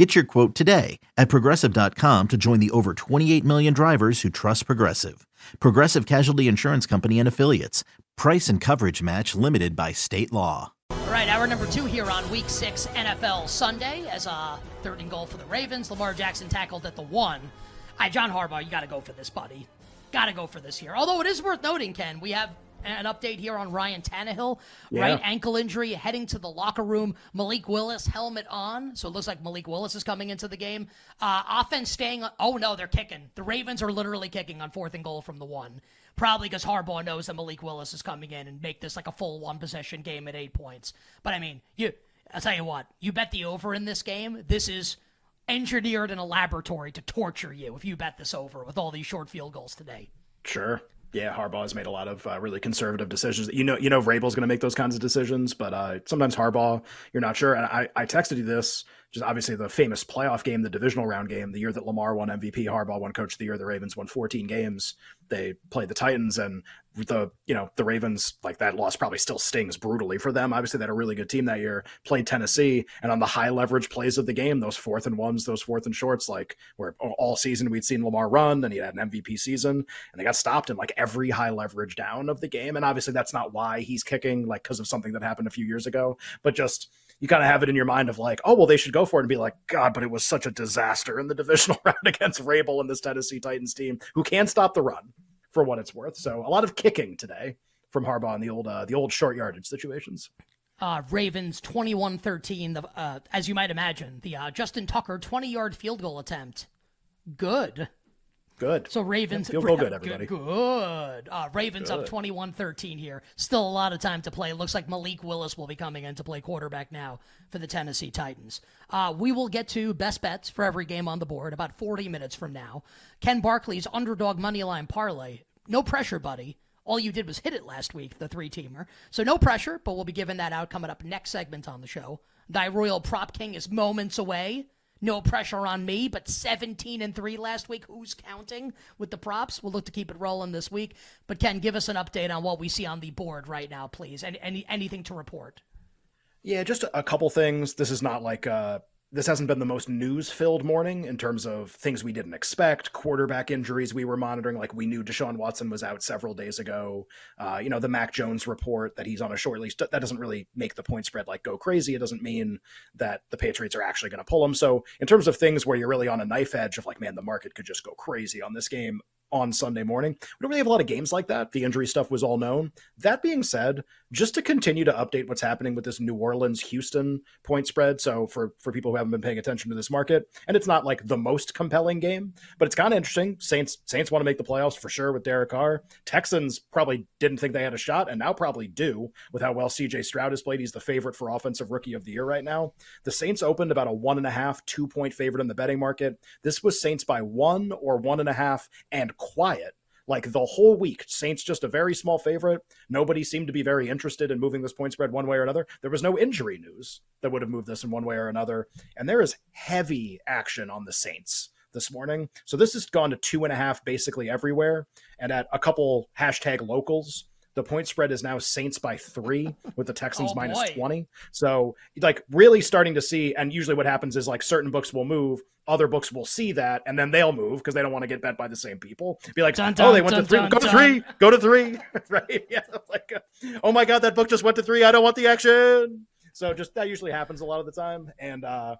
Get your quote today at progressive.com to join the over 28 million drivers who trust Progressive. Progressive Casualty Insurance Company and Affiliates. Price and coverage match limited by state law. All right, hour number two here on week six NFL Sunday as a third and goal for the Ravens. Lamar Jackson tackled at the one. Hi, John Harbaugh, you got to go for this, buddy. Got to go for this here. Although it is worth noting, Ken, we have an update here on Ryan Tannehill. Yeah. Right ankle injury, heading to the locker room. Malik Willis, helmet on. So it looks like Malik Willis is coming into the game. Uh, offense staying. Oh, no, they're kicking. The Ravens are literally kicking on fourth and goal from the one. Probably because Harbaugh knows that Malik Willis is coming in and make this like a full one possession game at eight points. But I mean, you. I'll tell you what. You bet the over in this game. This is engineered in a laboratory to torture you if you bet this over with all these short field goals today. Sure. Yeah, Harbaugh has made a lot of uh, really conservative decisions. You know, you know, Vrabel's going to make those kinds of decisions, but uh, sometimes Harbaugh, you're not sure. And I, I texted you this, just obviously the famous playoff game, the divisional round game, the year that Lamar won MVP, Harbaugh won Coach of the Year. The Ravens won 14 games. They played the Titans, and the you know the Ravens like that loss probably still stings brutally for them. Obviously, they had a really good team that year. Played Tennessee, and on the high leverage plays of the game, those fourth and ones, those fourth and shorts, like where all season we'd seen Lamar run, and he had an MVP season, and they got stopped in like every high leverage down of the game. And obviously, that's not why he's kicking, like because of something that happened a few years ago, but just you kind of have it in your mind of like, oh well, they should go for it and be like, God, but it was such a disaster in the divisional round against Vrabel and this Tennessee Titans team who can't stop the run for what it's worth. So a lot of kicking today from Harbaugh in the old uh, the old short yardage situations. Uh, Ravens 21-13. The, uh, as you might imagine, the uh, Justin Tucker 20-yard field goal attempt. Good. Good. So Ravens Yeah, field goal good, everybody. Good. Uh, Ravens up Good. 21-13 here. Still a lot of time to play. It looks like Malik Willis will be coming in to play quarterback now for the Tennessee Titans. Uh, we will get to best bets for every game on the board about 40 minutes from now. Ken Barkley's underdog moneyline parlay. No pressure, buddy. All you did was hit it last week, the three teamer. So no pressure, but we'll be giving that out coming up next segment on the show. Thy Royal Prop King is moments away. No pressure on me, but 17 and 3 last week. Who's counting with the props? We'll look to keep it rolling this week. But Ken, give us an update on what we see on the board right now, please. Any, any anything to report? Yeah, just a, a couple things. This is not like uh this hasn't been the most news filled morning in terms of things we didn't expect, quarterback injuries we were monitoring. Like we knew Deshaun Watson was out several days ago. Uh, you know, the Mac Jones report that he's on a short leash, that doesn't really make the point spread like go crazy. It doesn't mean that the Patriots are actually going to pull him. So, in terms of things where you're really on a knife edge of like, man, the market could just go crazy on this game on Sunday morning. We don't really have a lot of games like that. The injury stuff was all known. That being said, just to continue to update what's happening with this New Orleans Houston point spread. So for for people who haven't been paying attention to this market, and it's not like the most compelling game, but it's kind of interesting. Saints Saints want to make the playoffs for sure with Derek Carr. Texans probably didn't think they had a shot, and now probably do with how well CJ Stroud has played. He's the favorite for offensive rookie of the year right now. The Saints opened about a one and a half, two point favorite in the betting market. This was Saints by one or one and a half and quiet like the whole week. Saints just a very small favorite. Nobody seemed to be very interested in moving this point spread one way or another. There was no injury news that would have moved this in one way or another. And there is heavy action on the Saints this morning. So this has gone to two and a half basically everywhere. And at a couple hashtag locals, the point spread is now Saints by three with the Texans Oh, 20. So, like, really starting to see, and usually what happens is like certain books will move, other books will see that, and then they'll move because they don't want to get bet by the same people. Be like, Dun, oh, they went dun, to three, dun, go to three, go to three, right? Yeah, like, uh, oh my God, that book just went to three. I don't want the action. So, just that usually happens a lot of the time. And, uh,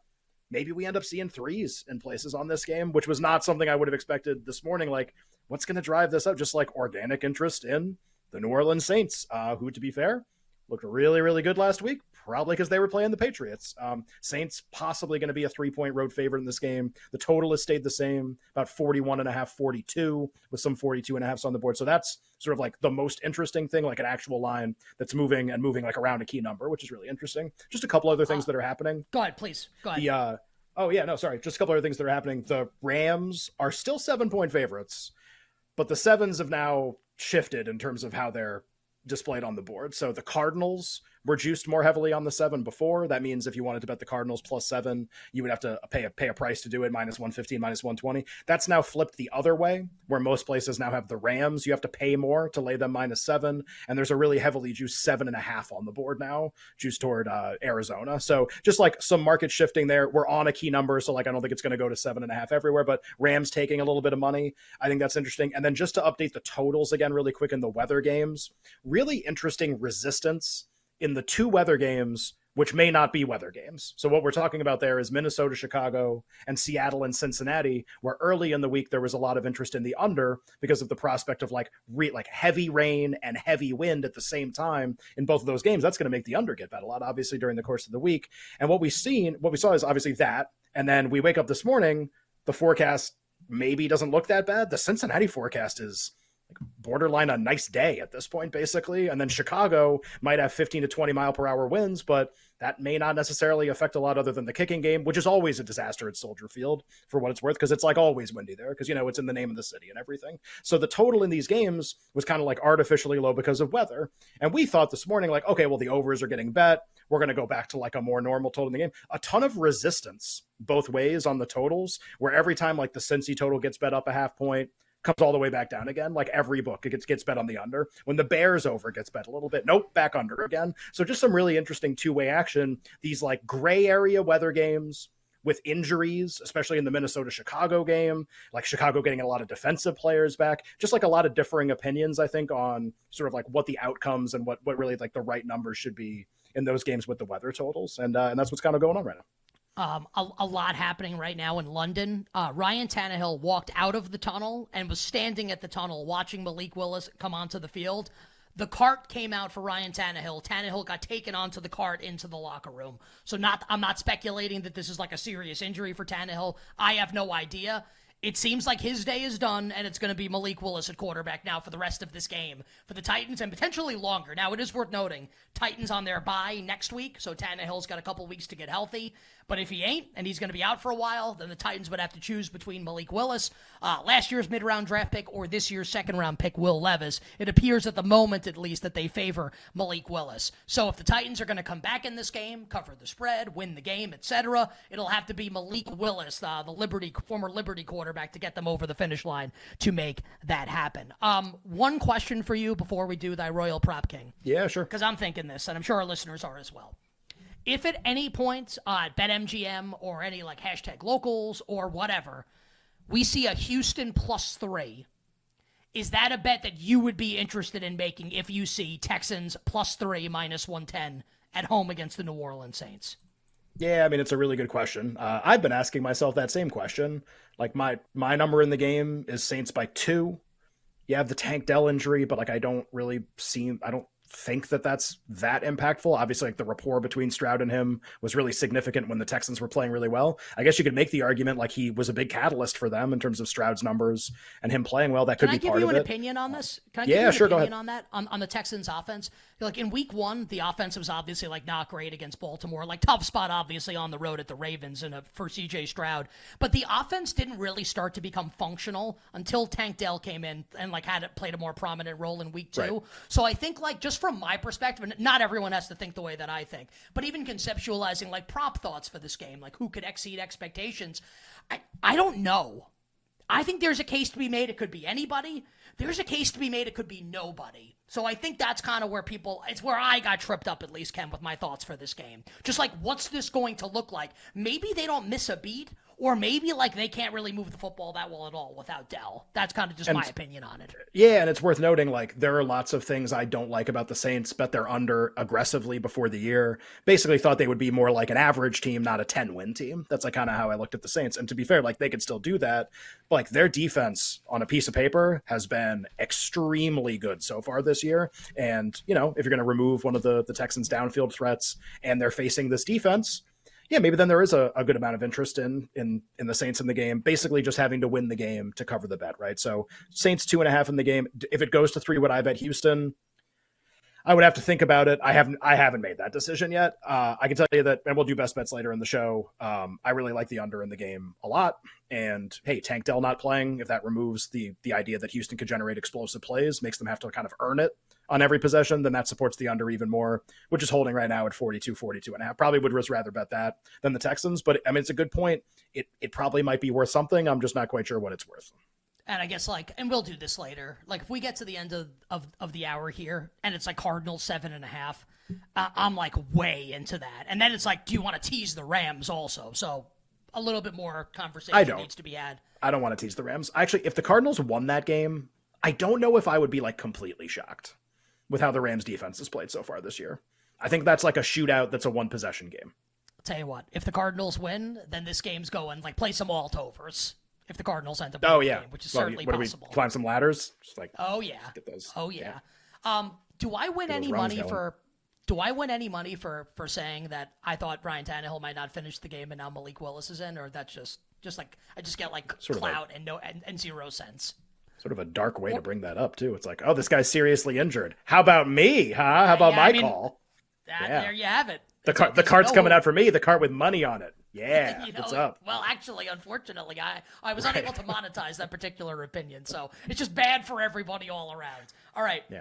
maybe we end up seeing threes in places on this game, which was not something I would have expected this morning. Like, what's going to drive this up? Just like organic interest in the New Orleans Saints, uh, who, to be fair, looked really, really good last week, probably because they were playing the Patriots. Um, Saints possibly going to be a three point road favorite in this game. The total has stayed the same, about 41 and a half, 42, with some 42 and a halves on the board. So that's sort of like the most interesting thing, like an actual line that's moving and moving like around a key number, which is really interesting. Just a couple other things that are happening. Go ahead, please. Go ahead. The uh oh yeah, no, sorry, just a couple other things that are happening. The Rams are still seven point favorites, but the sevens have now shifted in terms of how they're displayed on the board. So the Cardinals were juiced more heavily on the seven before. That means if you wanted to bet the Cardinals plus seven, you would have to pay a pay a price to do it, minus 115, minus 120. That's now flipped the other way, where most places now have the Rams. You have to pay more to lay them minus seven. And there's a really heavily juiced seven and a half on the board now, juiced toward uh, Arizona. So just like some market shifting there, we're on a key number. So like I don't think it's going to go to seven and a half everywhere, but Rams taking a little bit of money. I think that's interesting. And then just to update the totals again, really quick in the weather games, really interesting resistance in the two weather games, which may not be weather games. So what we're talking about there is Minnesota, Chicago, and Seattle and Cincinnati, where early in the week there was a lot of interest in the under because of the prospect of like re- like heavy rain and heavy wind at the same time in both of those games. That's going to make the under get bet a lot, obviously, during the course of the week. And what we've seen, what we saw is obviously that. And then we wake up this morning, the forecast maybe doesn't look that bad. The Cincinnati forecast is borderline a nice day at this point, basically. And then Chicago might have 15 to 20 mile per hour winds, but that may not necessarily affect a lot other than the kicking game, which is always a disaster at Soldier Field for what it's worth, because it's like always windy there, because, you know, it's in the name of the city and everything. So the total in these games was kind of like artificially low because of weather. And we thought this morning, like, okay, well, the overs are getting bet. We're going to go back to like a more normal total in the game. A ton of resistance both ways on the totals, where every time like the Cincy total gets bet up a half point, comes all the way back down again. Like every book, it gets gets bet on the under. When the Bears over, it gets bet a little bit. Nope, back under again. So just some really interesting two way action. These like gray area weather games with injuries, especially in the Minnesota Chicago game, like Chicago getting a lot of defensive players back, just like a lot of differing opinions, I think, on sort of like what the outcomes and what what really like the right numbers should be in those games with the weather totals, and uh, and that's what's kind of going on right now. Um, a, a, lot happening right now in London. Uh, Ryan Tannehill walked out of the tunnel and was standing at the tunnel watching Malik Willis come onto the field. The cart came out for Ryan Tannehill. Tannehill got taken onto the cart into the locker room. So not I'm not speculating that this is like a serious injury for Tannehill. I have no idea it seems like his day is done, and it's going to be Malik Willis at quarterback now for the rest of this game for the Titans and potentially longer. Now, it is worth noting Titans on their bye next week, so Tannehill's got a couple weeks to get healthy. But if he ain't, and he's going to be out for a while, then the Titans would have to choose between Malik Willis, uh, last year's mid round draft pick, or this year's second round pick, Will Levis. It appears at the moment, at least, that they favor Malik Willis. So if the Titans are going to come back in this game, cover the spread, win the game, etc., it'll have to be Malik Willis, uh, the Liberty former Liberty quarterback, to get them over the finish line to make that happen. Um, one question for you before we do thy Royal Prop King. Yeah, sure. Because I'm thinking this, and I'm sure our listeners are as well if at any point uh, at BetMGM or any like hashtag locals or whatever, we see a Houston plus three, is that a bet that you would be interested in making if you see Texans plus three minus 110 at home against the New Orleans Saints? Yeah, I mean it's a really good question. Uh, I've been asking myself that same question. Like my my number in the game is Saints by two. You have the Tank Dell injury, but like I don't really see I don't think that that's that impactful. Obviously, like the rapport between Stroud and him was really significant when the Texans were playing really well. I guess you could make the argument like he was a big catalyst for them in terms of Stroud's numbers and him playing well. That could Can be part of it. Can I give you an opinion on this? Can I give yeah, you an sure. opinion on that on, on the Texans offense? Like in week one, the offense was obviously like not great against Baltimore. Like tough spot, obviously on the road at the Ravens and uh, for CJ Stroud. But the offense didn't really start to become functional until Tank Dell came in and like had it played a more prominent role in week two. Right. So I think like just from my perspective not everyone has to think the way that I think, but even conceptualizing like prop thoughts for this game, like who could exceed expectations, I, I don't know. I think there's a case to be made. It could be anybody. There's a case to be made. It could be nobody. So I think that's kind of where people, it's where I got tripped up, at least, Ken, with my thoughts for this game. Just like, what's this going to look like? Maybe they don't miss a beat, or maybe like they can't really move the football that well at all without Dell. That's kind of just and, my opinion on it. Yeah, and it's worth noting like there are lots of things I don't like about the Saints, but they're under aggressively before the year. Basically thought they would be more like an average team, not a 10 win team. That's like kind of how I looked at the Saints. And to be fair, like they could still do that. But like their defense on a piece of paper has been extremely good so far this year. And, you know, if you're going to remove one of the the Texans downfield threats and they're facing this defense, yeah, maybe then there is a, a, good amount of interest in in in the Saints in the game. Basically, just having to win the game to cover the bet, right? So Saints two and a half in the game. If it goes to three, would I bet Houston? I would have to think about it. I haven't I haven't made that decision yet. Uh, I can tell you that, and we'll do best bets later in the show. Um, I really like the under in the game a lot. And hey, Tank Dell not playing, if that removes the the idea that Houston could generate explosive plays, makes them have to kind of earn it on every possession, then that supports the under even more, which is holding right now at 42, 42 and a half. Probably would just rather bet that than the Texans, but I mean, it's a good point. It, it probably might be worth something. I'm just not quite sure what it's worth. And I guess like, and we'll do this later. Like, if we get to the end of of, of the hour here, and it's like Cardinal seven and a half, uh, I'm like way into that. And then it's like, do you want to tease the Rams also? So a little bit more conversation I don't. needs to be had. I don't want to tease the Rams. Actually, if the Cardinals won that game, I don't know if I would be like completely shocked with how the Rams defense has played so far this year. I think that's like a shootout that's a one possession game. I'll tell you what, if the Cardinals win, then this game's going like play some alt overs. If the Cardinals end up, Oh yeah, game, which is Well, certainly what possible. Do we climb some ladders? Just like Oh yeah. get those. Oh yeah. Um, do I win any money going. for? Do I win any money for for saying that I thought Ryan Tannehill might not finish the game and now Malik Willis is in, or that's just just like I just get like Sort of a- and no and, and zero cents. Sort of a dark way to bring that up too. It's like, oh, this guy's seriously injured. How about me? Huh? How about Yeah, I my mean, call? That, Yeah. There you have it. The It's cart, the cart's no- coming out for me. The cart with money on it. Yeah, you know, what's up? Well, actually, unfortunately, I, I was Right. unable to monetize that particular opinion, so it's just bad for everybody all around. All right. Yeah.